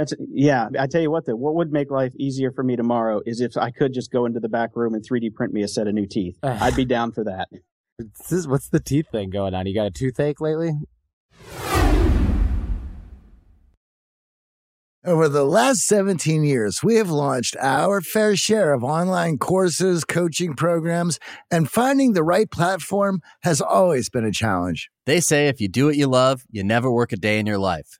That's yeah. I tell you what, though, what would make life easier for me tomorrow is if I could just go into the back room and 3D print me a set of new teeth. I'd be down for that. This, what's the teeth thing going on? You got a toothache lately? Over the last 17 years, we have launched our fair share of online courses, coaching programs, and finding the right platform has always been a challenge. They say if you do what you love, you never work a day in your life.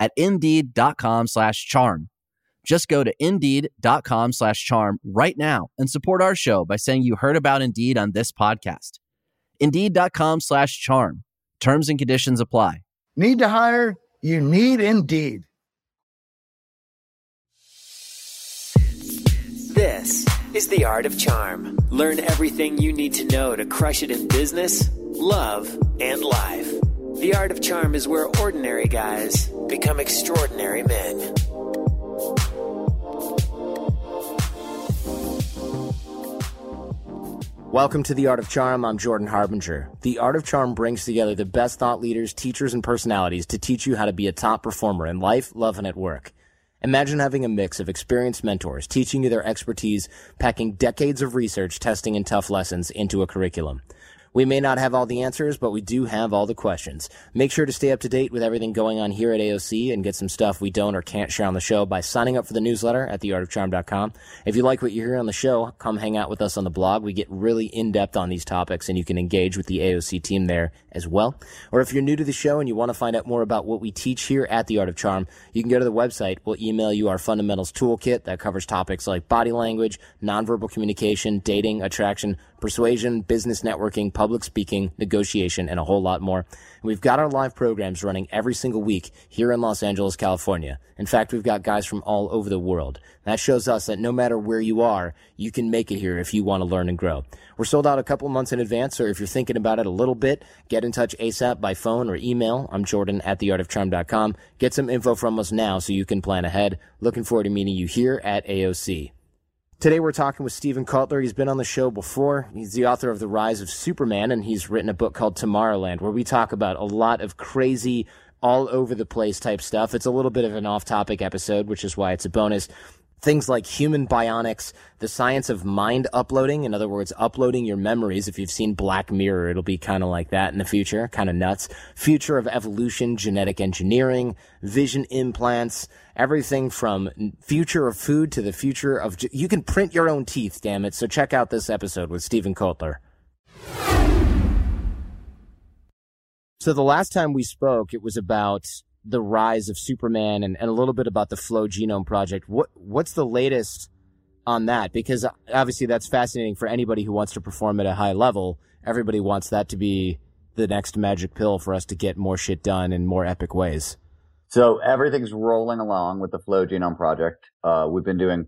at indeed.com slash charm. Just go to indeed.com slash charm right now and support our show by saying you heard about Indeed on this podcast. Indeed.com slash charm. Terms and conditions apply. Need to hire? You need Indeed. This is The Art of Charm. Learn everything you need to know to crush it in business, love, and life. The Art of Charm is where ordinary guys become extraordinary men. Welcome to The Art of Charm. I'm Jordan Harbinger. The Art of Charm brings together the best thought leaders, teachers, and personalities to teach you how to be a top performer in life, love, and at work. Imagine having a mix of experienced mentors teaching you their expertise, packing decades of research, testing, and tough lessons into a curriculum. We may not have all the answers, but we do have all the questions. Make sure to stay up to date with everything going on here at AOC and get some stuff we don't or can't share on the show by signing up for the newsletter at theartofcharm.com. If you like what you hear on the show, come hang out with us on the blog. We get really in depth on these topics and you can engage with the AOC team there as well. Or if you're new to the show and you want to find out more about what we teach here at The Art of Charm, you can go to the website. We'll email you our fundamentals toolkit that covers topics like body language, nonverbal communication, dating, attraction, persuasion, business networking, public speaking, negotiation, and a whole lot more. And we've got our live programs running every single week here in Los Angeles, California. In fact, we've got guys from all over the world. That shows us that no matter where you are, you can make it here if you want to learn and grow. We're sold out a couple months in advance, or if you're thinking about it a little bit, get in touch ASAP by phone or email. I'm Jordan at theartofcharm.com. Get some info from us now so you can plan ahead. Looking forward to meeting you here at AOC. Today we're talking with Steven Kotler. He's been on the show before. He's the author of The Rise of Superman, and he's written a book called Tomorrowland, where we talk about a lot of crazy, all over the place type stuff. It's a little bit of an off topic episode, which is why it's a bonus things like human bionics, the science of mind uploading. In other words, uploading your memories. If you've seen Black Mirror, it'll be kind of like that in the future, kind of nuts. Future of evolution, genetic engineering, vision implants, everything from future of food to the future of, you can print your own teeth, damn it. So check out this episode with Steven Kotler. So the last time we spoke, it was about the rise of Superman and, and a little bit about the Flow Genome Project. What what's the latest on that? Because obviously that's fascinating for anybody who wants to perform at a high level. Everybody wants that to be the next magic pill for us to get more shit done in more epic ways. So everything's rolling along with the Flow Genome Project. Uh, we've been doing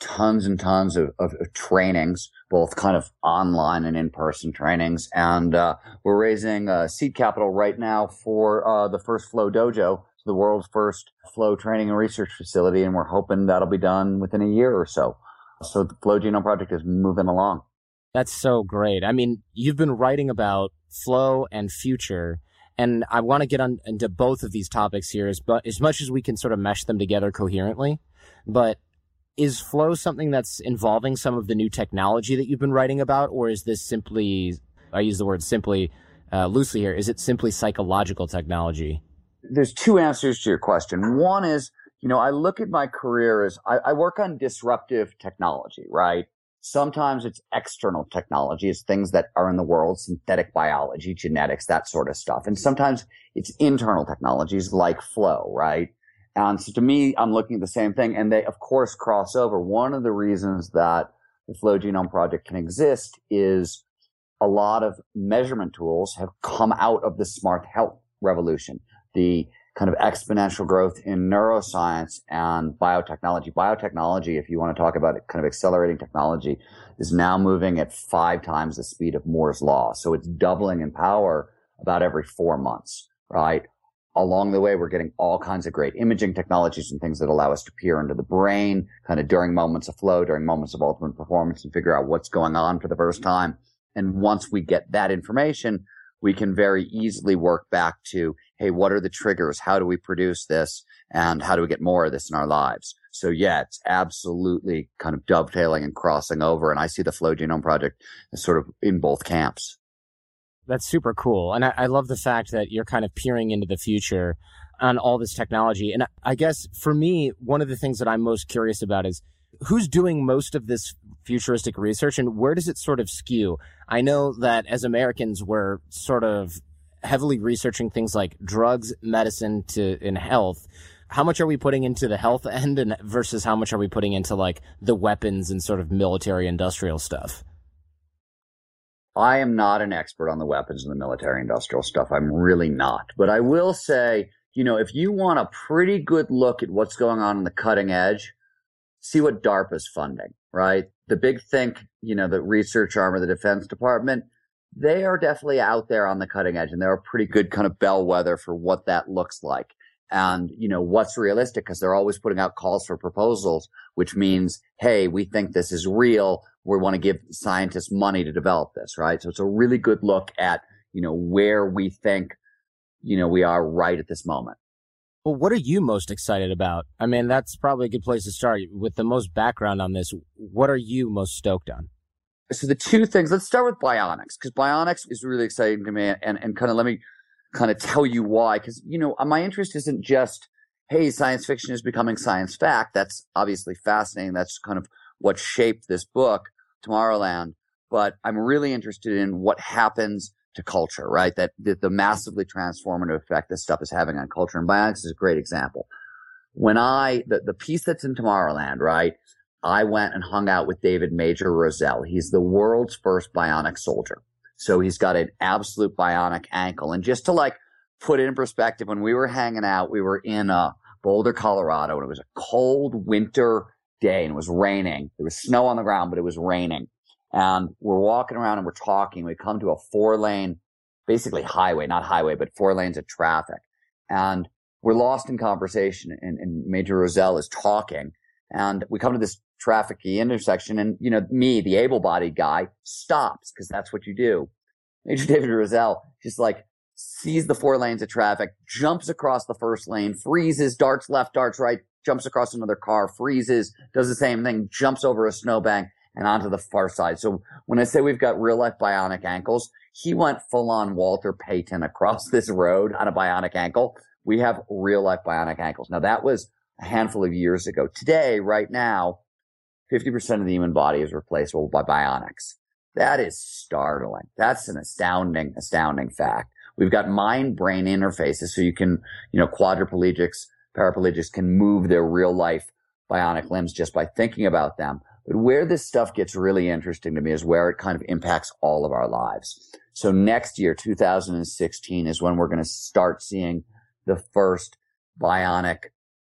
tons and tons of, of, trainings, both kind of online and in-person trainings. And uh, we're raising uh, seed capital right now for uh, the first Flow Dojo, the world's first flow training and research facility. And we're hoping that'll be done within a year or so. So the Flow Genome Project is moving along. That's so great. I mean, you've been writing about flow and future. And I want to get on into both of these topics here as, as much as we can sort of mesh them together coherently. But is flow something that's involving some of the new technology that you've been writing about, or is this simply, I use the word simply uh, loosely here, is it simply psychological technology? There's two answers to your question. One is, you know, I look at my career as I, I work on disruptive technology, right? Sometimes it's external technology, it's things that are in the world, synthetic biology, genetics, that sort of stuff. And sometimes it's internal technologies like flow, right? And so to me, I'm looking at the same thing and they of course cross over. One of the reasons that the Flow Genome Project can exist is a lot of measurement tools have come out of the smart health revolution. The kind of exponential growth in neuroscience and biotechnology. Biotechnology, if you want to talk about it, kind of accelerating technology, is now moving at five times the speed of Moore's law. So it's doubling in power about every four months, right? Along the way, we're getting all kinds of great imaging technologies and things that allow us to peer into the brain kind of during moments of flow, during moments of ultimate performance and figure out what's going on for the first time. And once we get that information, we can very easily work back to, Hey, what are the triggers? How do we produce this? And how do we get more of this in our lives? So yeah, it's absolutely kind of dovetailing and crossing over. And I see the Flow Genome Project as sort of in both camps that's super cool. And I, I, love the fact that you're kind of peering into the future on all this technology. And I guess for me, one of the things that I'm most curious about is who's doing most of this futuristic research and where does it sort of skew? I know that as Americans, we're sort of heavily researching things like drugs, medicine to in health. How much are we putting into the health end and versus how much are we putting into like the weapons and sort of military industrial stuff? I am not an expert on the weapons and the military industrial stuff. I'm really not. But I will say, you know, if you want a pretty good look at what's going on in the cutting edge, see what DARPA's funding, right? The big think, you know, the research arm of the Defense Department, they are definitely out there on the cutting edge and they're a pretty good kind of bellwether for what that looks like. And, you know, what's realistic because they're always putting out calls for proposals, which means, hey, we think this is real we want to give scientists money to develop this, right? So it's a really good look at, you know, where we think, you know, we are right at this moment. Well, what are you most excited about? I mean, that's probably a good place to start with the most background on this. What are you most stoked on? So the two things, let's start with bionics because bionics is really exciting to me and, and kind of let me kind of tell you why. Cause, you know, my interest isn't just, Hey, science fiction is becoming science fact. That's obviously fascinating. That's kind of what shaped this book. Tomorrowland, but I'm really interested in what happens to culture, right? That, that the massively transformative effect this stuff is having on culture. And bionics is a great example. When I, the, the piece that's in Tomorrowland, right? I went and hung out with David Major Rozelle. He's the world's first bionic soldier. So he's got an absolute bionic ankle. And just to like put it in perspective, when we were hanging out, we were in uh, Boulder, Colorado, and it was a cold winter day and it was raining. There was snow on the ground, but it was raining. And we're walking around and we're talking. We come to a four lane, basically highway, not highway, but four lanes of traffic. And we're lost in conversation and, and Major Rozelle is talking. And we come to this trafficy intersection and, you know, me, the able bodied guy stops because that's what you do. Major David Rozelle just like sees the four lanes of traffic, jumps across the first lane, freezes, darts left, darts right, jumps across another car, freezes, does the same thing, jumps over a snowbank and onto the far side. So when I say we've got real life bionic ankles, he went full on Walter Payton across this road on a bionic ankle. We have real life bionic ankles. Now that was a handful of years ago. Today, right now, 50% of the human body is replaceable by bionics. That is startling. That's an astounding, astounding fact. We've got mind brain interfaces. So you can, you know, quadriplegics, paraplegics can move their real life bionic limbs just by thinking about them. But where this stuff gets really interesting to me is where it kind of impacts all of our lives. So next year, 2016 is when we're going to start seeing the first bionic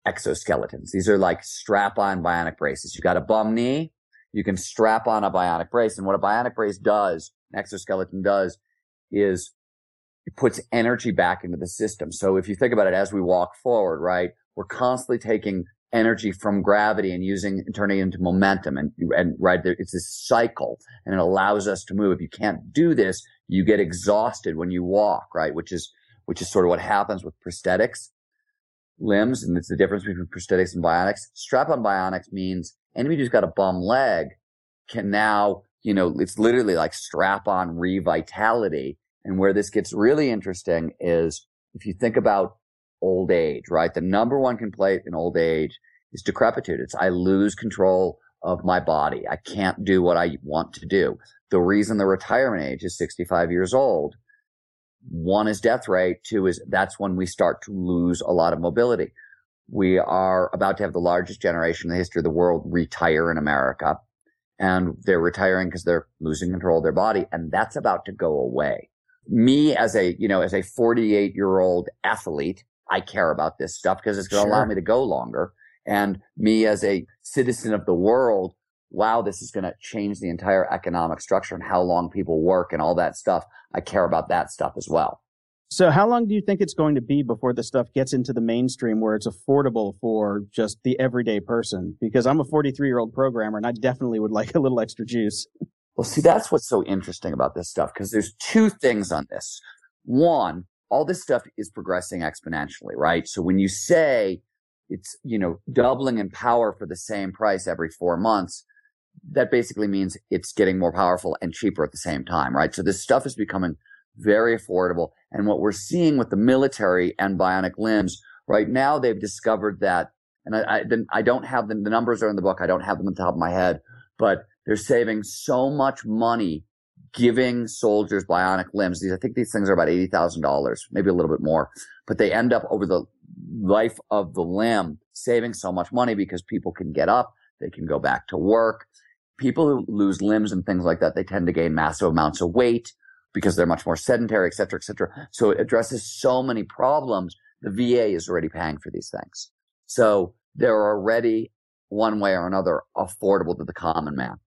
exoskeletons. These are like strap on bionic braces. You've got a bum knee. You can strap on a bionic brace. And what a bionic brace does, an exoskeleton does is it puts energy back into the system. So if you think about it as we walk forward, right, we're constantly taking energy from gravity and using and turning it into momentum and and right there it's this cycle and it allows us to move if you can't do this you get exhausted when you walk right which is which is sort of what happens with prosthetics limbs and it's the difference between prosthetics and bionics strap on bionics means anybody who's got a bum leg can now you know it's literally like strap on revitality and where this gets really interesting is if you think about old age, right? The number one complaint in old age is decrepitude. It's I lose control of my body. I can't do what I want to do. The reason the retirement age is 65 years old, one is death rate. Two is that's when we start to lose a lot of mobility. We are about to have the largest generation in the history of the world retire in America. And they're retiring because they're losing control of their body. And that's about to go away me as a, you know, as a 48 year old athlete, I care about this stuff because it's going to sure. allow me to go longer. And me as a citizen of the world, wow, this is going to change the entire economic structure and how long people work and all that stuff. I care about that stuff as well. So how long do you think it's going to be before the stuff gets into the mainstream where it's affordable for just the everyday person? Because I'm a 43 year old programmer and I definitely would like a little extra juice. Well, see, that's what's so interesting about this stuff because there's two things on this. One, all this stuff is progressing exponentially, right? So when you say it's, you know, doubling in power for the same price every four months, that basically means it's getting more powerful and cheaper at the same time, right? So this stuff is becoming very affordable. And what we're seeing with the military and bionic limbs right now, they've discovered that, and I, I, I don't have them, the numbers are in the book. I don't have them on the top of my head, but they're saving so much money giving soldiers bionic limbs. These, I think these things are about $80,000, maybe a little bit more, but they end up over the life of the limb saving so much money because people can get up. They can go back to work. People who lose limbs and things like that, they tend to gain massive amounts of weight because they're much more sedentary, et cetera, et cetera. So it addresses so many problems. The VA is already paying for these things. So they're already one way or another affordable to the common man.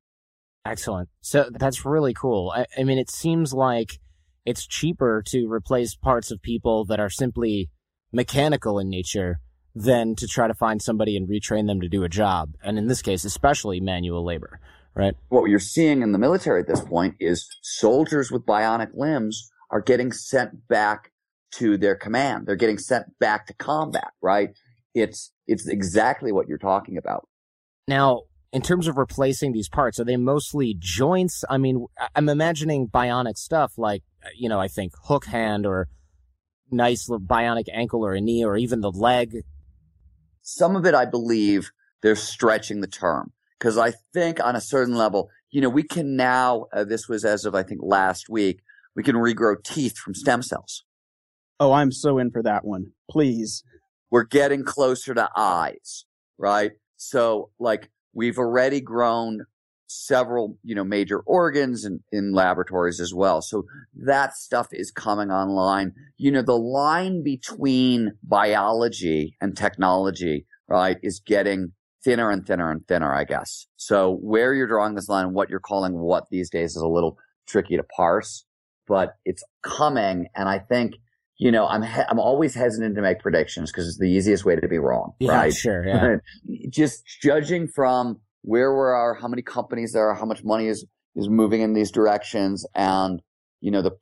Excellent. So that's really cool. I, I, mean, it seems like it's cheaper to replace parts of people that are simply mechanical in nature than to try to find somebody and retrain them to do a job. And in this case, especially manual labor, right? What you're seeing in the military at this point is soldiers with bionic limbs are getting sent back to their command. They're getting sent back to combat, right? It's, it's exactly what you're talking about. Now, in terms of replacing these parts, are they mostly joints? I mean, I'm imagining bionic stuff like, you know, I think hook hand or nice bionic ankle or a knee or even the leg. Some of it, I believe, they're stretching the term because I think on a certain level, you know, we can now, uh, this was as of, I think, last week, we can regrow teeth from stem cells. Oh, I'm so in for that one. Please. We're getting closer to eyes, right? So like we've already grown several, you know, major organs in, in laboratories as well. So that stuff is coming online. You know, the line between biology and technology, right, is getting thinner and thinner and thinner, I guess. So where you're drawing this line and what you're calling what these days is a little tricky to parse, but it's coming. And I think, you know, I'm, he- I'm always hesitant to make predictions because it's the easiest way to be wrong, Yeah, right? sure. Yeah. Just judging from where we are, how many companies there are, how much money is, is moving in these directions and, you know, the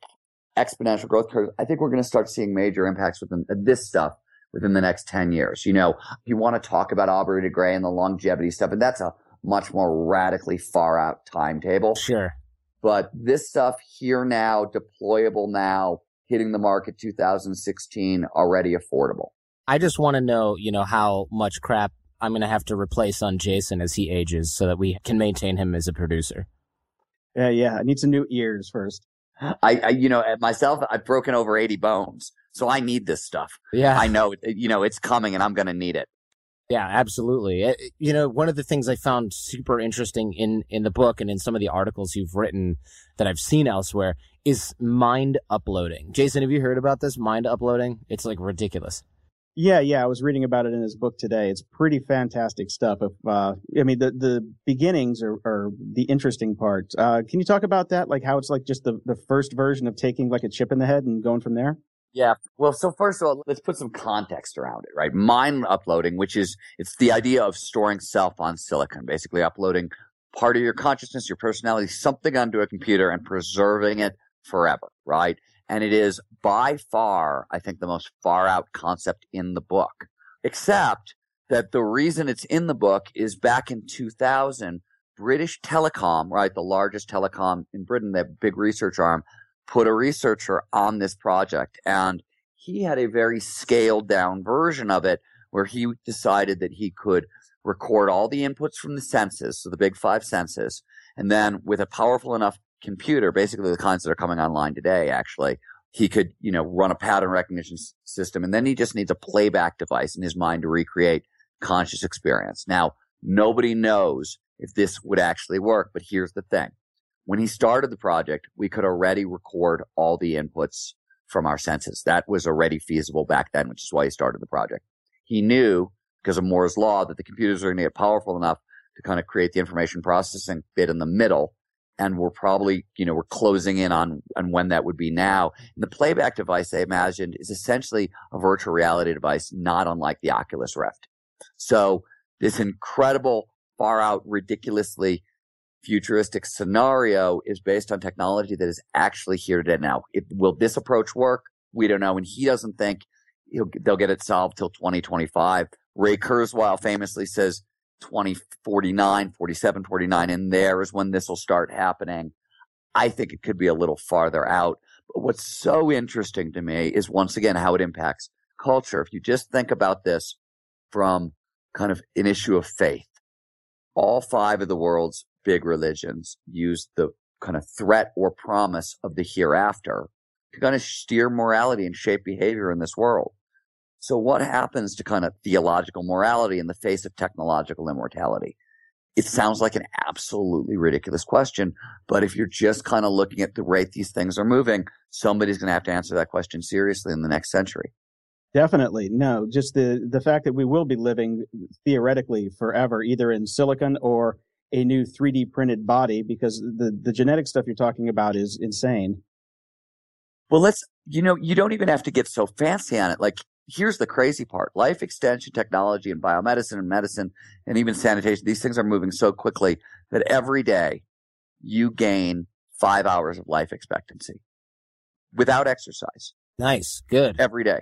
exponential growth curve, I think we're going to start seeing major impacts within uh, this stuff within the next 10 years. You know, you want to talk about Aubrey de Grey and the longevity stuff, and that's a much more radically far out timetable. Sure. But this stuff here now, deployable now, hitting the market 2016, already affordable. I just want to know, you know, how much crap I'm going to have to replace on Jason as he ages so that we can maintain him as a producer. Yeah, yeah. I need some new ears first. I, I you know, myself, I've broken over 80 bones. So I need this stuff. Yeah. I know, you know, it's coming and I'm going to need it. Yeah, absolutely. It- you know, one of the things I found super interesting in in the book and in some of the articles you've written that I've seen elsewhere is mind uploading. Jason, have you heard about this mind uploading? It's like ridiculous. Yeah, yeah. I was reading about it in his book today. It's pretty fantastic stuff. If, uh, I mean, the, the beginnings are, are the interesting part. Uh, can you talk about that? Like how it's like just the, the first version of taking like a chip in the head and going from there? Yeah. Well, so first of all, let's put some context around it, right? Mind uploading, which is, it's the idea of storing self on silicon, basically uploading part of your consciousness, your personality, something onto a computer and preserving it forever, right? And it is by far, I think, the most far out concept in the book, except that the reason it's in the book is back in 2000, British Telecom, right? The largest telecom in Britain, that big research arm, put a researcher on this project and he had a very scaled down version of it where he decided that he could record all the inputs from the senses, so the big five senses, and then with a powerful enough computer, basically the kinds that are coming online today, actually, he could, you know, run a pattern recognition s- system. And then he just needs a playback device in his mind to recreate conscious experience. Now, nobody knows if this would actually work, but here's the thing. When he started the project, we could already record all the inputs from our senses. That was already feasible back then, which is why he started the project. He knew because of Moore's law that the computers are going to get powerful enough to kind of create the information processing bit in the middle. And we're probably, you know, we're closing in on, on when that would be now. And the playback device they imagined is essentially a virtual reality device, not unlike the Oculus Rift. So this incredible, far out, ridiculously futuristic scenario is based on technology that is actually here today now. It, will this approach work? We don't know. And he doesn't think they'll get it solved till 2025. Ray Kurzweil famously says 2049, 47, 49, and there is when this will start happening. I think it could be a little farther out. But what's so interesting to me is once again how it impacts culture. If you just think about this from kind of an issue of faith, all five of the world's big religions use the kind of threat or promise of the hereafter to kind of steer morality and shape behavior in this world. So what happens to kind of theological morality in the face of technological immortality? It sounds like an absolutely ridiculous question, but if you're just kind of looking at the rate these things are moving, somebody's going to have to answer that question seriously in the next century. Definitely. No, just the, the fact that we will be living theoretically forever, either in silicon or a new 3D printed body, because the, the genetic stuff you're talking about is insane. Well, let's, you know, you don't even have to get so fancy on it. Like, here's the crazy part. Life extension technology and biomedicine and medicine and even sanitation, these things are moving so quickly that every day you gain five hours of life expectancy without exercise Nice. Good. every day.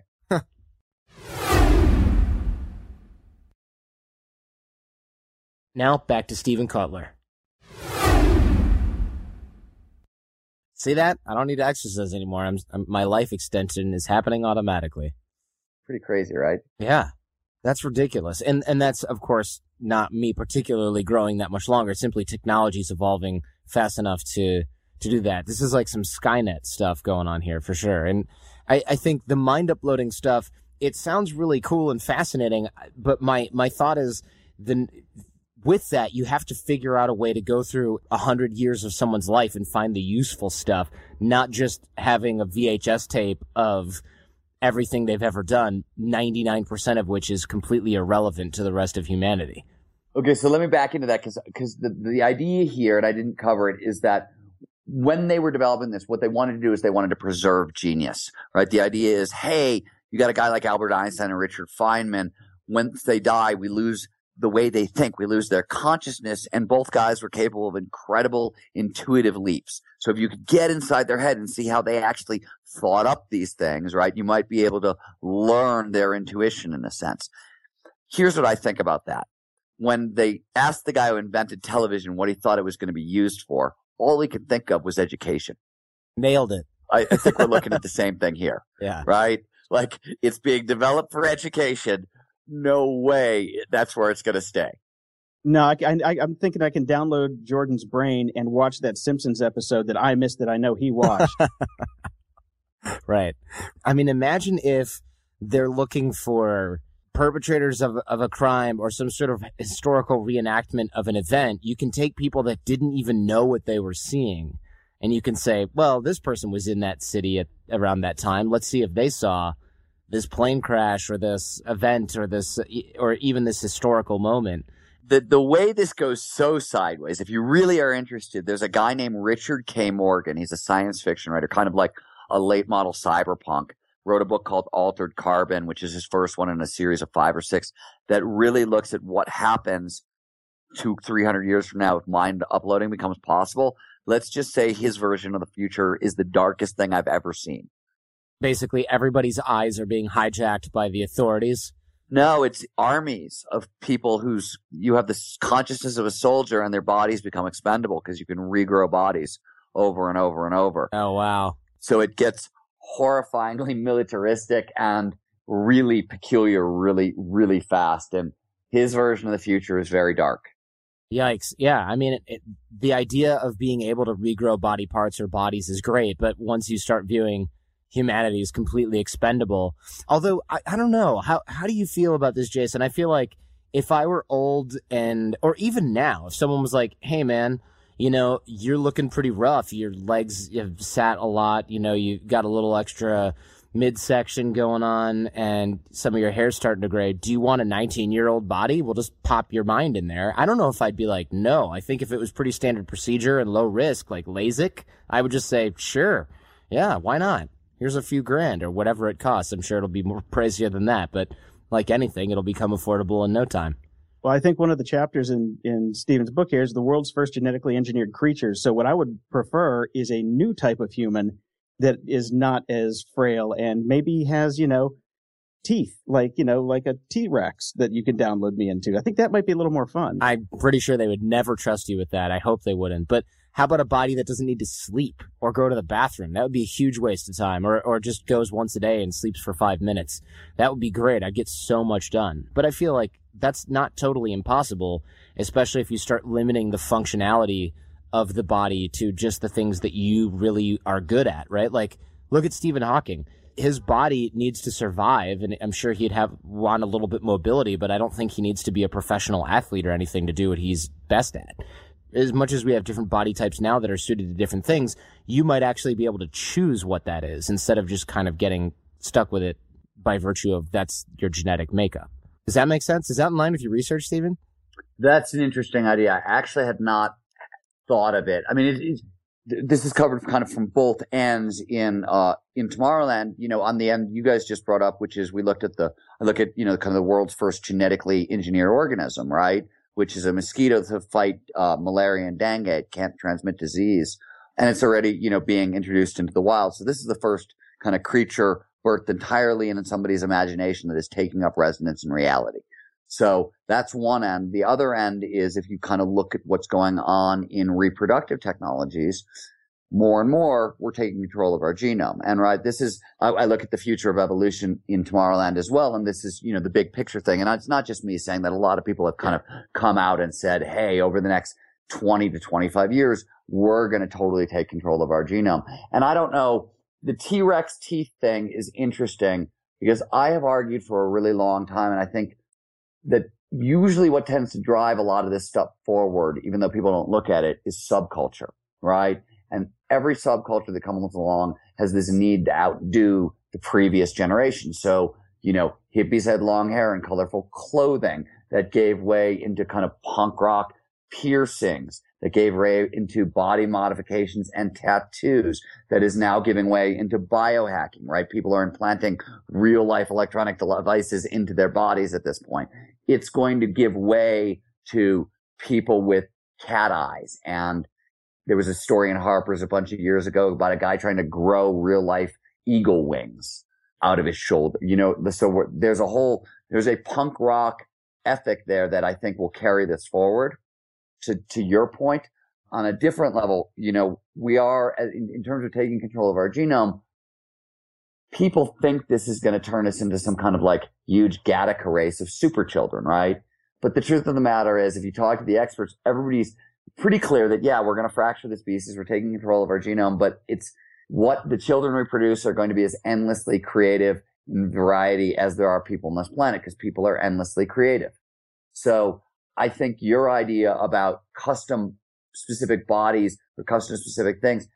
Now back to Steven Kotler. See that? I don't need to exercise anymore. I'm, I'm my life extension is happening automatically. Pretty crazy, right? Yeah. That's ridiculous. And and that's of course not me particularly growing that much longer. Simply technology's evolving fast enough to to do that. This is like some Skynet stuff going on here for sure. And I, I think the mind uploading stuff, it sounds really cool and fascinating, but my my thought is the with that, you have to figure out a way to go through a hundred years of someone's life and find the useful stuff, not just having a VHS tape of everything they've ever done, 99% of which is completely irrelevant to the rest of humanity. Okay, so let me back into that because because the the idea here, and I didn't cover it, is that when they were developing this, what they wanted to do is they wanted to preserve genius, right? The idea is, hey, you got a guy like Albert Einstein and Richard Feynman. Once they die, we lose the way they think. We lose their consciousness. And both guys were capable of incredible intuitive leaps. So if you could get inside their head and see how they actually thought up these things, right, you might be able to learn their intuition in a sense. Here's what I think about that. When they asked the guy who invented television what he thought it was going to be used for, all he could think of was education. Nailed it. I, I think we're looking at the same thing here. Yeah. Right? Like it's being developed for education. No way that's where it's going to stay. No, I, I, I'm thinking I can download Jordan's brain and watch that Simpsons episode that I missed that I know he watched. right. I mean, imagine if they're looking for perpetrators of, of a crime or some sort of historical reenactment of an event. You can take people that didn't even know what they were seeing and you can say, well, this person was in that city at around that time. Let's see if they saw this plane crash or this event or this or even this historical moment. The the way this goes so sideways, if you really are interested, there's a guy named Richard K. Morgan. He's a science fiction writer, kind of like a late model cyberpunk. Wrote a book called Altered Carbon, which is his first one in a series of five or six that really looks at what happens two, 300 years from now if mind uploading becomes possible. Let's just say his version of the future is the darkest thing I've ever seen. Basically, everybody's eyes are being hijacked by the authorities. No, it's armies of people whose you have the consciousness of a soldier and their bodies become expendable because you can regrow bodies over and over and over. Oh, wow. So it gets horrifyingly militaristic and really peculiar, really, really fast. And his version of the future is very dark. Yikes. Yeah. I mean, it, it, the idea of being able to regrow body parts or bodies is great, but once you start viewing humanity is completely expendable, although I, I don't know, how, how do you feel about this, Jason? I feel like if I were old and, or even now, if someone was like, hey, man, you know, you're looking pretty rough. Your legs have sat a lot. You know, you got a little extra midsection going on and some of your hair's starting to gray. Do you want a 19 year old body? We'll just pop your mind in there. I don't know if I'd be like, no. I think if it was pretty standard procedure and low risk, like LASIK, I would just say, sure. Yeah, why not? Here's a few grand or whatever it costs. I'm sure it'll be more pricier than that, but like anything, it'll become affordable in no time. Well, I think one of the chapters in, in Steven's book here is the world's first genetically engineered creatures. So what I would prefer is a new type of human that is not as frail and maybe has, you know, teeth, like, you know, like a T-Rex that you can download me into. I think that might be a little more fun. I'm pretty sure they would never trust you with that. I hope they wouldn't. But how about a body that doesn't need to sleep or go to the bathroom? That would be a huge waste of time. Or, or just goes once a day and sleeps for five minutes. That would be great. I'd get so much done. But I feel like that's not totally impossible, especially if you start limiting the functionality of the body to just the things that you really are good at, right? Like, look at Stephen Hawking. His body needs to survive, and I'm sure he'd have want a little bit mobility, but I don't think he needs to be a professional athlete or anything to do what he's best at. As much as we have different body types now that are suited to different things, you might actually be able to choose what that is instead of just kind of getting stuck with it by virtue of that's your genetic makeup. Does that make sense? Is that in line with your research, Steven? That's an interesting idea. I actually had not thought of it. I mean, it, it, this is covered kind of from both ends in uh in Tomorrowland. You know, on the end you guys just brought up, which is we looked at the I look at you know kind of the world's first genetically engineered organism, right? Which is a mosquito to fight uh, malaria and dengue. It can't transmit disease, and it's already you know being introduced into the wild. So this is the first kind of creature birthed entirely in somebody's imagination that is taking up resonance in reality. So that's one end. The other end is if you kind of look at what's going on in reproductive technologies, more and more we're taking control of our genome. And right, this is, I, I, look at the future of evolution in Tomorrowland as well. And this is, you know, the big picture thing. And it's not just me saying that a lot of people have kind of come out and said, Hey, over the next 20 to 25 years, we're going to totally take control of our genome. And I don't know, the T-Rex teeth thing is interesting because I have argued for a really long time. And I think that usually what tends to drive a lot of this stuff forward, even though people don't look at it, is subculture, right? And every subculture that comes along has this need to outdo the previous generation. So, you know, hippies had long hair and colorful clothing that gave way into kind of punk rock piercings that gave way into body modifications and tattoos that is now giving way into biohacking, right? People are implanting real life electronic devices into their bodies at this point. It's going to give way to people with cat eyes. And there was a story in Harper's a bunch of years ago about a guy trying to grow real life eagle wings out of his shoulder. You know, so there's a whole, there's a punk rock ethic there that I think will carry this forward to, to your point, on a different level, you know, we are, uh, in, in terms of taking control of our genome, people think this is going to turn us into some kind of like huge Gattaca race of super children, right? But the truth of the matter is, if you talk to the experts, everybody's pretty clear that, yeah, we're going to fracture the species. We're taking control of our genome, but it's what the children we produce are going to be as endlessly creative in variety as there are people on this planet because people are endlessly creative. So I think your idea about custom specific bodies or custom specific things,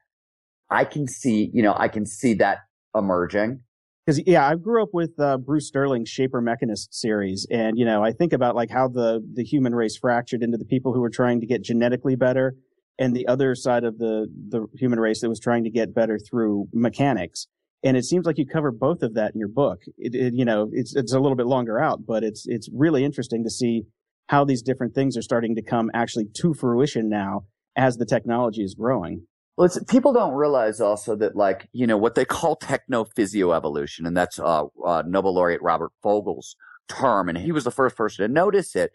I can see, you know, I can see that emerging. Because yeah, I grew up with uh, Bruce Sterling's Shaper Mechanist series, and you know, I think about like how the the human race fractured into the people who were trying to get genetically better, and the other side of the the human race that was trying to get better through mechanics. And it seems like you cover both of that in your book. It, it, you know, it's it's a little bit longer out, but it's it's really interesting to see how these different things are starting to come actually to fruition now as the technology is growing. Well, people don't realize also that, like, you know, what they call technophysio-evolution, and that's uh, uh, Nobel laureate Robert Fogel's term, and he was the first person to notice it.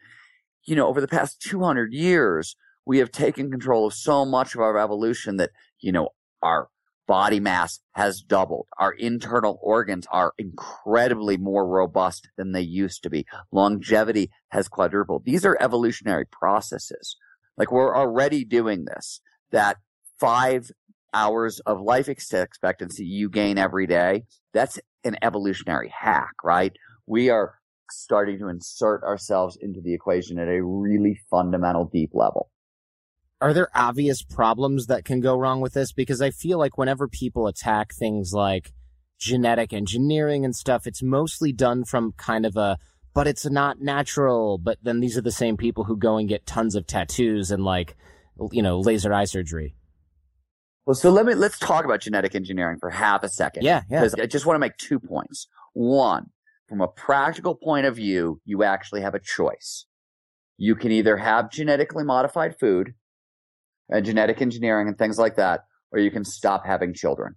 You know, over the past 200 years, we have taken control of so much of our evolution that, you know, our body mass has doubled. Our internal organs are incredibly more robust than they used to be. Longevity has quadrupled. These are evolutionary processes. Like we're already doing this, that five hours of life expectancy you gain every day. That's an evolutionary hack, right? We are starting to insert ourselves into the equation at a really fundamental, deep level are there obvious problems that can go wrong with this? Because I feel like whenever people attack things like genetic engineering and stuff, it's mostly done from kind of a, but it's not natural. But then these are the same people who go and get tons of tattoos and like, you know, laser eye surgery. Well, so let me, let's talk about genetic engineering for half a second. Yeah. Yeah. Because I just want to make two points. One, from a practical point of view, you actually have a choice. You can either have genetically modified food and genetic engineering and things like that, or you can stop having children.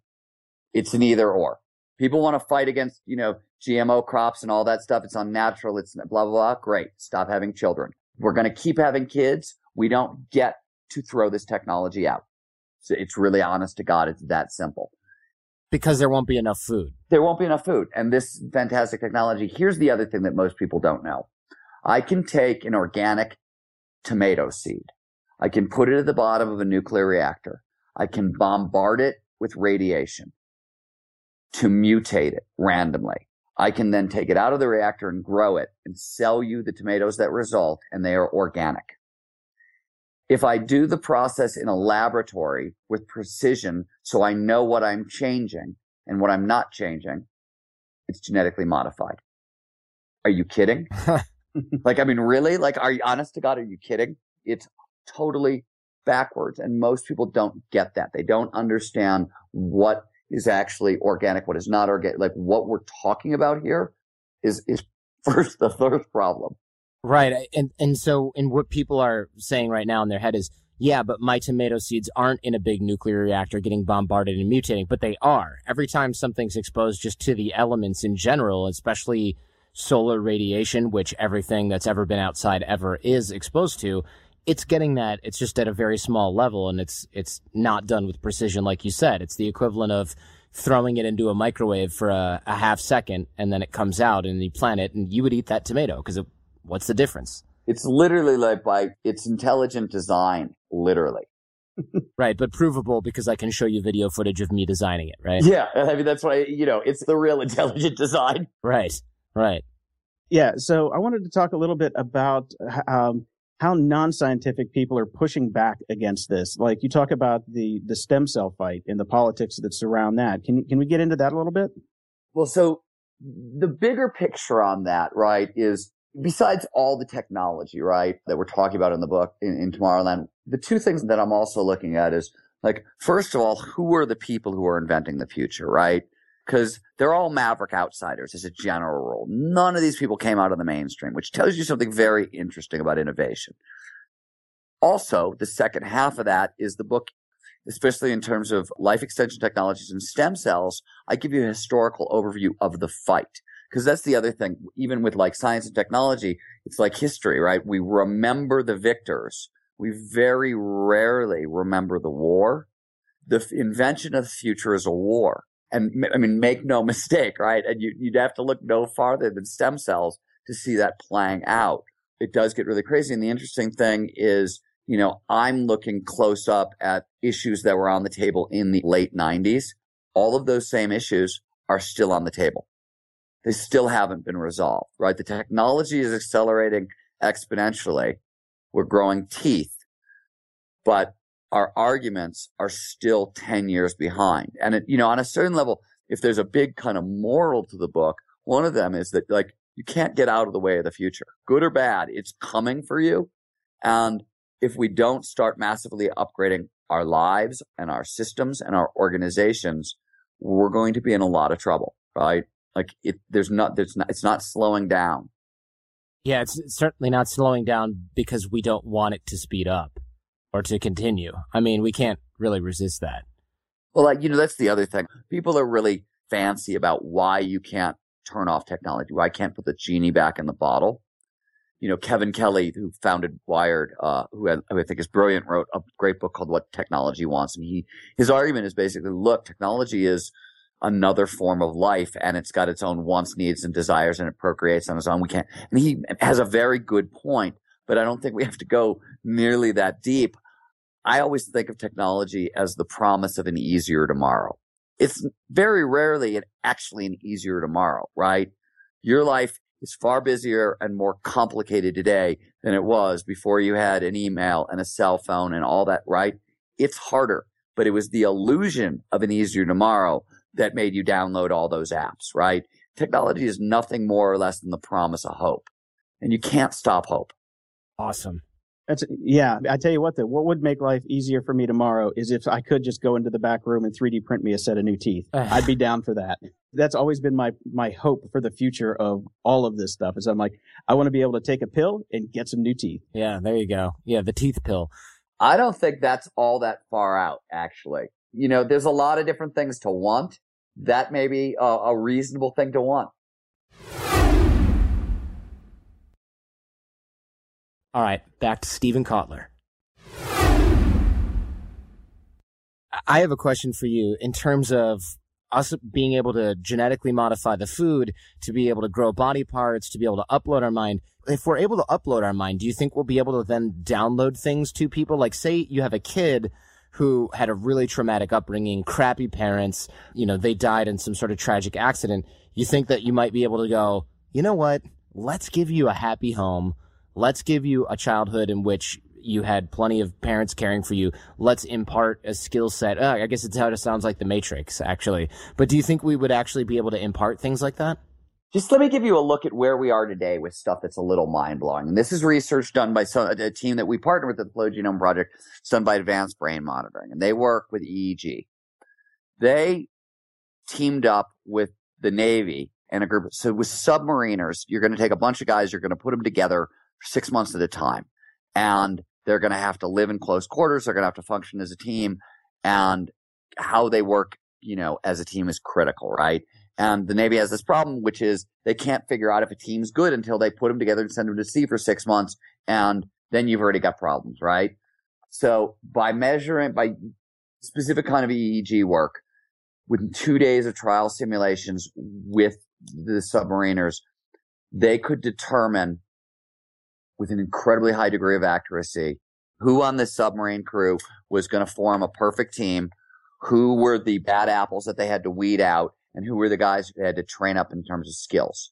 It's an either or. People want to fight against, you know, GMO crops and all that stuff. It's unnatural. It's blah, blah, blah. Great. Stop having children. We're going to keep having kids. We don't get to throw this technology out. So it's really honest to God. It's that simple. Because there won't be enough food. There won't be enough food. And this fantastic technology. Here's the other thing that most people don't know. I can take an organic tomato seed I can put it at the bottom of a nuclear reactor. I can bombard it with radiation to mutate it randomly. I can then take it out of the reactor and grow it and sell you the tomatoes that result and they are organic. If I do the process in a laboratory with precision so I know what I'm changing and what I'm not changing, it's genetically modified. Are you kidding? like, I mean, really? Like, are you honest to God? Are you kidding? It's totally backwards. And most people don't get that. They don't understand what is actually organic, what is not organic. Like what we're talking about here is, is first the first problem. Right. And, and so, and what people are saying right now in their head is, yeah, but my tomato seeds aren't in a big nuclear reactor getting bombarded and mutating, but they are. Every time something's exposed just to the elements in general, especially solar radiation, which everything that's ever been outside ever is exposed to, it's getting that it's just at a very small level and it's it's not done with precision like you said it's the equivalent of throwing it into a microwave for a, a half second and then it comes out and you plant it and you would eat that tomato because what's the difference it's literally like by it's intelligent design literally right but provable because i can show you video footage of me designing it right yeah i mean that's why you know it's the real intelligent design right right Yeah. So I wanted to talk a little bit about um, how non-scientific people are pushing back against this. Like you talk about the the stem cell fight and the politics that surround that. Can can we get into that a little bit? Well, so the bigger picture on that, right, is besides all the technology, right, that we're talking about in the book in, in Tomorrowland, the two things that I'm also looking at is like, first of all, who are the people who are inventing the future, right? Because they're all maverick outsiders as a general rule. None of these people came out of the mainstream, which tells you something very interesting about innovation. Also, the second half of that is the book, especially in terms of life extension technologies and stem cells. I give you a historical overview of the fight. Because that's the other thing, even with like science and technology, it's like history, right? We remember the victors. We very rarely remember the war. The f- invention of the future is a war. And I mean, make no mistake, right? And you, you'd have to look no farther than stem cells to see that playing out. It does get really crazy. And the interesting thing is, you know, I'm looking close up at issues that were on the table in the late 90s. All of those same issues are still on the table. They still haven't been resolved, right? The technology is accelerating exponentially. We're growing teeth, but our arguments are still 10 years behind. And it, you know, on a certain level, if there's a big kind of moral to the book, one of them is that like you can't get out of the way of the future, good or bad. It's coming for you. And if we don't start massively upgrading our lives and our systems and our organizations, we're going to be in a lot of trouble, right? Like it, there's not, there's not, it's not slowing down. Yeah, it's certainly not slowing down because we don't want it to speed up or to continue. I mean, we can't really resist that. Well, like, you know, that's the other thing. People are really fancy about why you can't turn off technology, why I can't put the genie back in the bottle. You know, Kevin Kelly, who founded Wired, uh, who, who I think is brilliant, wrote a great book called What Technology Wants. And he, his argument is basically, look, technology is another form of life and it's got its own wants, needs and desires and it procreates on its own. We can't, and he has a very good point, but I don't think we have to go nearly that deep. I always think of technology as the promise of an easier tomorrow. It's very rarely actually an easier tomorrow, right? Your life is far busier and more complicated today than it was before you had an email and a cell phone and all that, right? It's harder, but it was the illusion of an easier tomorrow that made you download all those apps, right? Technology is nothing more or less than the promise of hope. And you can't stop hope. Awesome. That's yeah. I tell you what, though, what would make life easier for me tomorrow is if I could just go into the back room and 3D print me a set of new teeth. I'd be down for that. That's always been my my hope for the future of all of this stuff. Is I'm like, I want to be able to take a pill and get some new teeth. Yeah, there you go. Yeah, the teeth pill. I don't think that's all that far out, actually. You know, there's a lot of different things to want that may be a, a reasonable thing to want. All right, back to Steven Kotler. I have a question for you in terms of us being able to genetically modify the food to be able to grow body parts, to be able to upload our mind. If we're able to upload our mind, do you think we'll be able to then download things to people? Like, say you have a kid who had a really traumatic upbringing, crappy parents, you know, they died in some sort of tragic accident, you think that you might be able to go, you know what? Let's give you a happy home. Let's give you a childhood in which you had plenty of parents caring for you. Let's impart a skill set. Uh, I guess it's how it sounds like the Matrix, actually. But do you think we would actually be able to impart things like that? Just let me give you a look at where we are today with stuff that's a little mind blowing. And this is research done by some, a team that we partner with at the Flow Genome Project. It's done by Advanced Brain Monitoring and they work with EEG. They teamed up with the Navy and a group. So with submariners, you're going to take a bunch of guys, you're going to put them together six months at a time and they're going to have to live in close quarters. They're going to have to function as a team and how they work, you know, as a team is critical, right? And the Navy has this problem, which is they can't figure out if a team's good until they put them together and send them to sea for six months. And then you've already got problems, right? So by measuring, by specific kind of EEG work, within two days of trial simulations with the submariners, they could determine with an incredibly high degree of accuracy who on the submarine crew was going to form a perfect team, who were the bad apples that they had to weed out, and who were the guys who had to train up in terms of skills.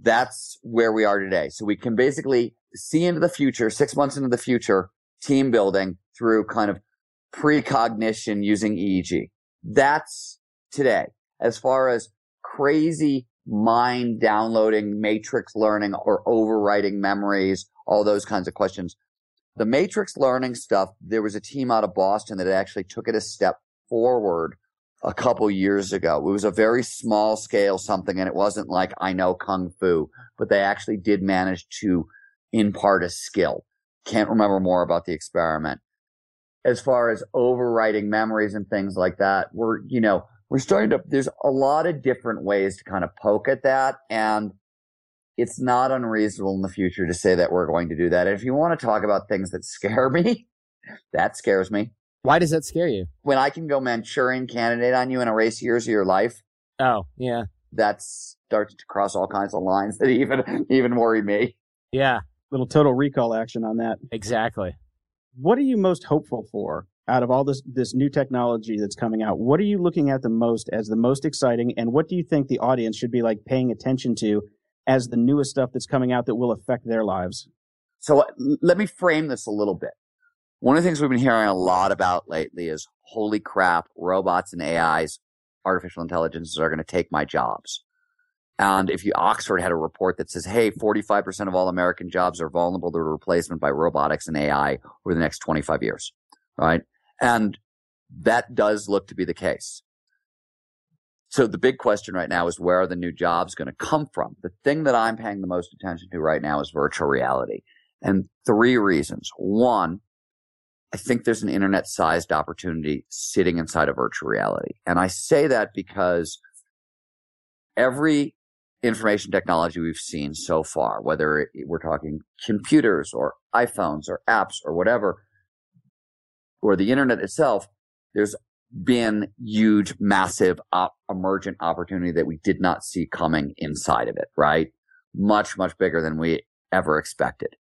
That's where we are today. So we can basically see into the future, six months into the future, team building through kind of precognition using EEG. That's today. As far as crazy mind downloading, matrix learning or overwriting memories, all those kinds of questions. The matrix learning stuff, there was a team out of Boston that actually took it a step forward a couple years ago. It was a very small scale something and it wasn't like I know kung fu, but they actually did manage to impart a skill. Can't remember more about the experiment. As far as overwriting memories and things like that, we're, you know, we're starting to, there's a lot of different ways to kind of poke at that. And it's not unreasonable in the future to say that we're going to do that. And if you want to talk about things that scare me, that scares me. Why does that scare you? When I can go Manchurian candidate on you and erase years of your life. Oh, yeah. That starts to cross all kinds of lines that even, even worry me. Yeah. Little total recall action on that. Exactly. What are you most hopeful for out of all this, this new technology that's coming out? What are you looking at the most as the most exciting? And what do you think the audience should be like paying attention to as the newest stuff that's coming out that will affect their lives? So let me frame this a little bit. One of the things we've been hearing a lot about lately is holy crap, robots and AIs, artificial intelligences are going to take my jobs. And if you, Oxford had a report that says, hey, 45% of all American jobs are vulnerable to replacement by robotics and AI over the next 25 years, right? And that does look to be the case. So the big question right now is where are the new jobs going to come from? The thing that I'm paying the most attention to right now is virtual reality. And three reasons. One, I think there's an internet sized opportunity sitting inside of virtual reality. And I say that because every information technology we've seen so far, whether we're talking computers or iPhones or apps or whatever, or the internet itself, there's been huge, massive op- emergent opportunity that we did not see coming inside of it, right? Much, much bigger than we ever expected.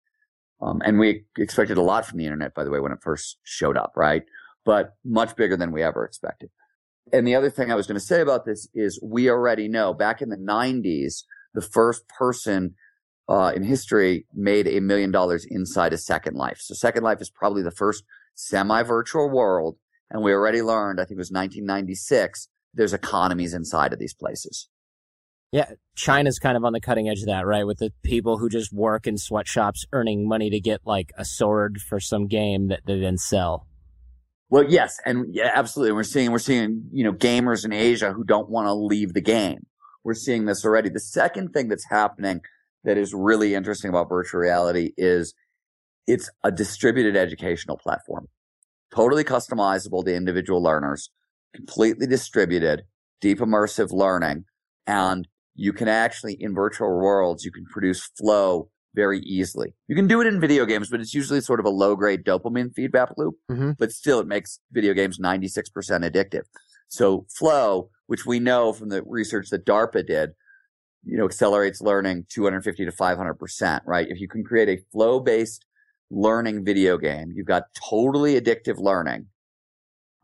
Um, and we expected a lot from the internet, by the way, when it first showed up, right? But much bigger than we ever expected. And the other thing I was going to say about this is we already know back in the 90s, the first person uh, in history made a million dollars inside a Second Life. So Second Life is probably the first semi-virtual world. And we already learned, I think it was 1996, there's economies inside of these places. Yeah, China's kind of on the cutting edge of that, right? With the people who just work in sweatshops earning money to get like a sword for some game that they then sell. Well, yes, and yeah, absolutely. We're seeing we're seeing you know gamers in Asia who don't want to leave the game. We're seeing this already. The second thing that's happening that is really interesting about virtual reality is it's a distributed educational platform, totally customizable to individual learners, completely distributed, deep immersive learning, and you can actually, in virtual worlds, you can produce flow very easily. You can do it in video games, but it's usually sort of a low grade dopamine feedback loop, mm-hmm. but still it makes video games 96% addictive. So flow, which we know from the research that DARPA did, you know, accelerates learning 250 to 500%, right? If you can create a flow based learning video game, you've got totally addictive learning,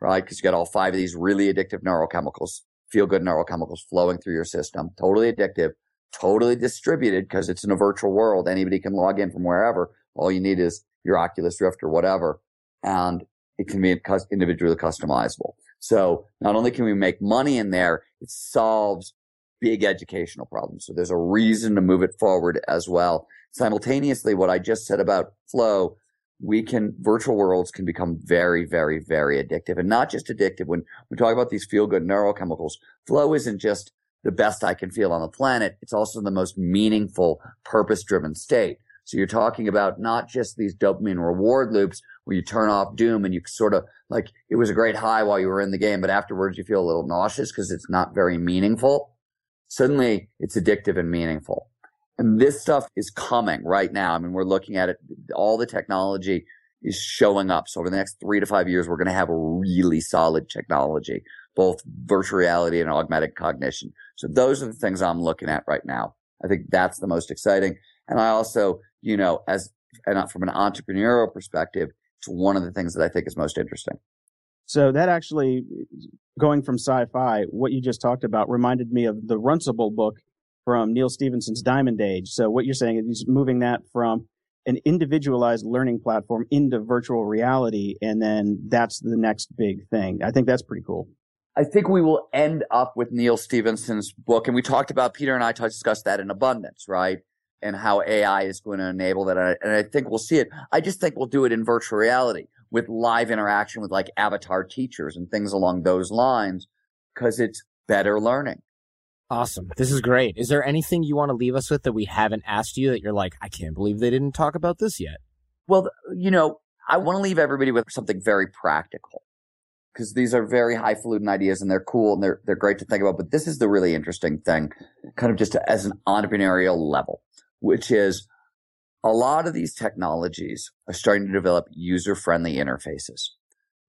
right? Cause you got all five of these really addictive neurochemicals feel good neurochemicals flowing through your system. Totally addictive, totally distributed because it's in a virtual world. Anybody can log in from wherever. All you need is your Oculus Rift or whatever. And it can be individually customizable. So not only can we make money in there, it solves big educational problems. So there's a reason to move it forward as well. Simultaneously, what I just said about flow we can virtual worlds can become very, very, very addictive and not just addictive. When we talk about these feel good neurochemicals, flow isn't just the best I can feel on the planet. It's also the most meaningful, purpose driven state. So you're talking about not just these dopamine reward loops where you turn off doom and you sort of like it was a great high while you were in the game, but afterwards you feel a little nauseous because it's not very meaningful. Suddenly it's addictive and meaningful. And this stuff is coming right now. I mean, we're looking at it. All the technology is showing up. So over the next three to five years, we're going to have a really solid technology, both virtual reality and augmented cognition. So those are the things I'm looking at right now. I think that's the most exciting. And I also, you know, as and from an entrepreneurial perspective, it's one of the things that I think is most interesting. So that actually, going from sci-fi, what you just talked about reminded me of the Runcible book from Neal Stephenson's Diamond Age. So what you're saying is he's moving that from an individualized learning platform into virtual reality, and then that's the next big thing. I think that's pretty cool. I think we will end up with Neal Stephenson's book, and we talked about Peter and I discussed that in abundance, right? And how AI is going to enable that, and I think we'll see it. I just think we'll do it in virtual reality with live interaction with like avatar teachers and things along those lines, because it's better learning. Awesome. This is great. Is there anything you want to leave us with that we haven't asked you that you're like, I can't believe they didn't talk about this yet? Well, you know, I want to leave everybody with something very practical because these are very highfalutin ideas and they're cool and they're, they're great to think about. But this is the really interesting thing, kind of just as an entrepreneurial level, which is a lot of these technologies are starting to develop user friendly interfaces.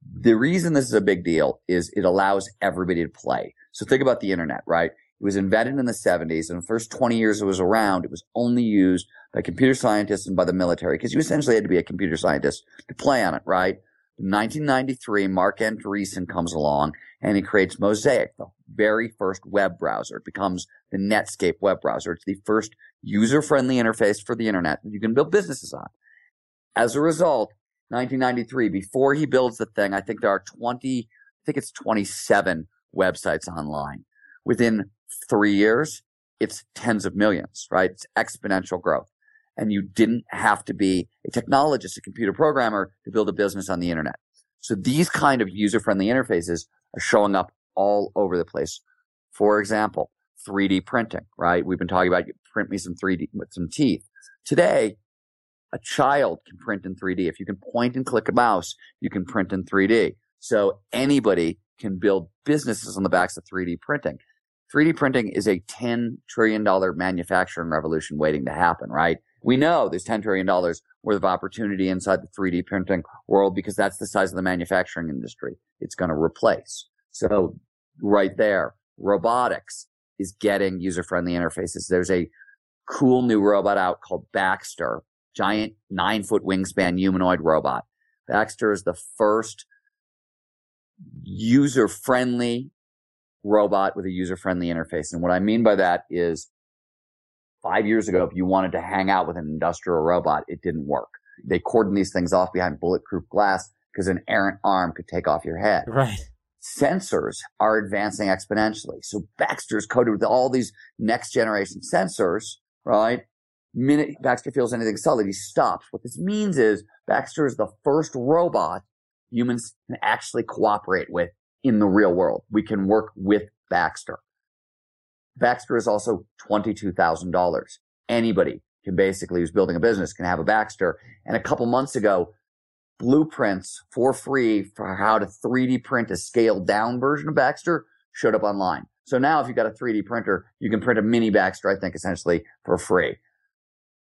The reason this is a big deal is it allows everybody to play. So think about the internet, right? It was invented in the 70s and the first 20 years it was around, it was only used by computer scientists and by the military because you essentially had to be a computer scientist to play on it, right? In 1993, Marc Andreessen comes along and he creates Mosaic, the very first web browser. It becomes the Netscape web browser. It's the first user-friendly interface for the internet that you can build businesses on. As a result, 1993, before he builds the thing, I think there are 20, I think it's 27 websites online. Within three years, it's tens of millions, right? It's exponential growth and you didn't have to be a technologist, a computer programmer to build a business on the internet. So these kind of user friendly interfaces are showing up all over the place. For example, 3D printing, right? We've been talking about print me some 3D with some teeth. Today, a child can print in 3D. If you can point and click a mouse, you can print in 3D. So anybody can build businesses on the backs of 3D printing. 3D printing is a $10 trillion manufacturing revolution waiting to happen, right? We know there's $10 trillion worth of opportunity inside the 3D printing world because that's the size of the manufacturing industry it's going to replace. So right there, robotics is getting user friendly interfaces. There's a cool new robot out called Baxter, giant nine foot wingspan humanoid robot. Baxter is the first user friendly robot with a user friendly interface. And what I mean by that is five years ago, if you wanted to hang out with an industrial robot, it didn't work. They cordon these things off behind bulletproof glass because an errant arm could take off your head. Right. Sensors are advancing exponentially. So Baxter's coated with all these next generation sensors, right? Minute Baxter feels anything solid, he stops. What this means is Baxter is the first robot humans can actually cooperate with in the real world. We can work with Baxter. Baxter is also $22,000. Anybody can basically, who's building a business can have a Baxter. And a couple months ago, blueprints for free for how to 3D print a scaled down version of Baxter showed up online. So now if you've got a 3D printer, you can print a mini Baxter, I think, essentially for free.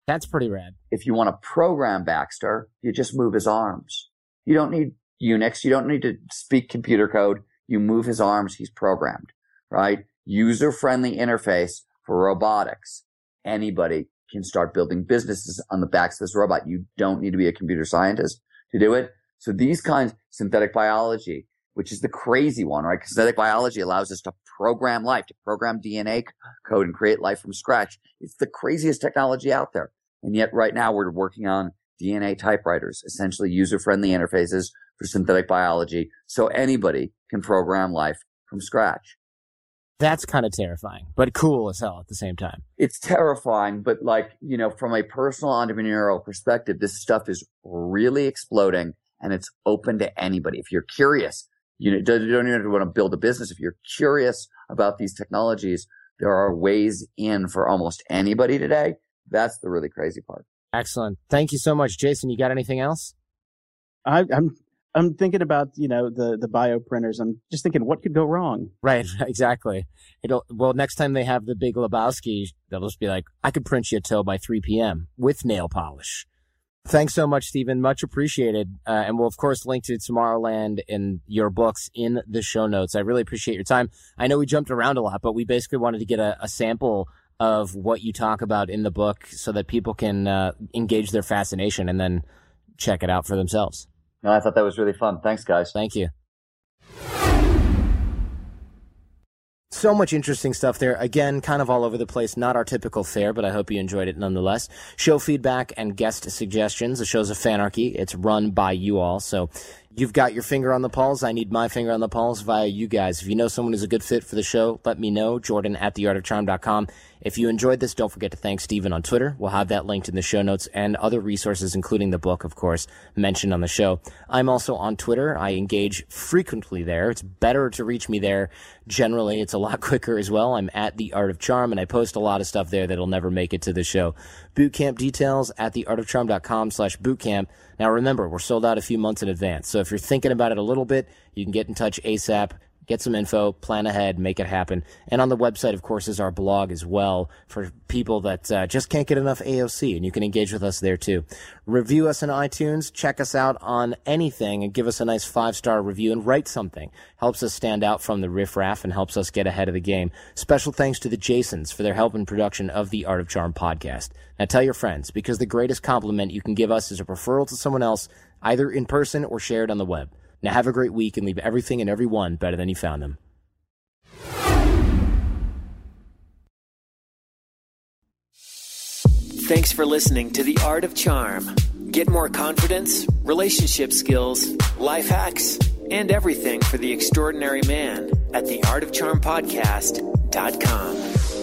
That's pretty rad. If you want to program Baxter, you just move his arms. You don't need Unix. You don't need to speak computer code. You move his arms. He's programmed, right? user friendly interface for robotics. Anybody can start building businesses on the backs of this robot. You don't need to be a computer scientist to do it. So these kinds, synthetic biology, which is the crazy one, right? Synthetic biology allows us to program life, to program DNA code and create life from scratch. It's the craziest technology out there. And yet right now we're working on DNA typewriters, essentially user friendly interfaces for synthetic biology. So anybody can program life from scratch. That's kind of terrifying, but cool as hell at the same time. It's terrifying, but like, you know, from a personal entrepreneurial perspective, this stuff is really exploding and it's open to anybody. If you're curious, you, know, you don't even want to build a business. If you're curious about these technologies, there are ways in for almost anybody today. That's the really crazy part. Excellent. Thank you so much. Jason, you got anything else? I, I'm I'm thinking about you know the the bio printers. I'm just thinking what could go wrong. Right, exactly. It'll well next time they have the Big Lebowski, they'll just be like, I could print you a toe by 3 p.m. with nail polish. Thanks so much, Steven. Much appreciated. Uh, and we'll of course link to Tomorrowland and your books in the show notes. I really appreciate your time. I know we jumped around a lot, but we basically wanted to get a, a sample of what you talk about in the book so that people can uh, engage their fascination and then check it out for themselves. No, I thought that was really fun. Thanks, guys. Thank you. so much interesting stuff there. Again, kind of all over the place. Not our typical fare, but I hope you enjoyed it nonetheless. Show feedback and guest suggestions. The show's a fanarchy. It's run by you all. So You've got your finger on the pulse. I need my finger on the pulse via you guys. If you know someone who's a good fit for the show, let me know. Jordan at theartofcharm.com. If you enjoyed this, don't forget to thank Steven on Twitter. We'll have that linked in the show notes and other resources, including the book, of course, mentioned on the show. I'm also on Twitter. I engage frequently there. It's better to reach me there. Generally, it's a lot quicker as well. I'm at the Art of Charm and I post a lot of stuff there that'll never make it to the show. Bootcamp details at theartofcharm.com slash bootcamp. Now remember, we're sold out a few months in advance. So if you're thinking about it a little bit, you can get in touch ASAP get some info, plan ahead, make it happen. And on the website, of course, is our blog as well for people that uh, just can't get enough AOC, and you can engage with us there too. Review us on iTunes, check us out on anything, and give us a nice five star review and write something. Helps us stand out from the riffraff and helps us get ahead of the game. Special thanks to the Jasons for their help in production of the Art of Charm podcast. Now tell your friends, because the greatest compliment you can give us is a referral to someone else, either in person or shared on the web. Now have a great week and leave everything and everyone better than you found them. Thanks for listening to The Art of Charm. Get more confidence, relationship skills, life hacks, and everything for the extraordinary man at theartofcharmpodcast.com.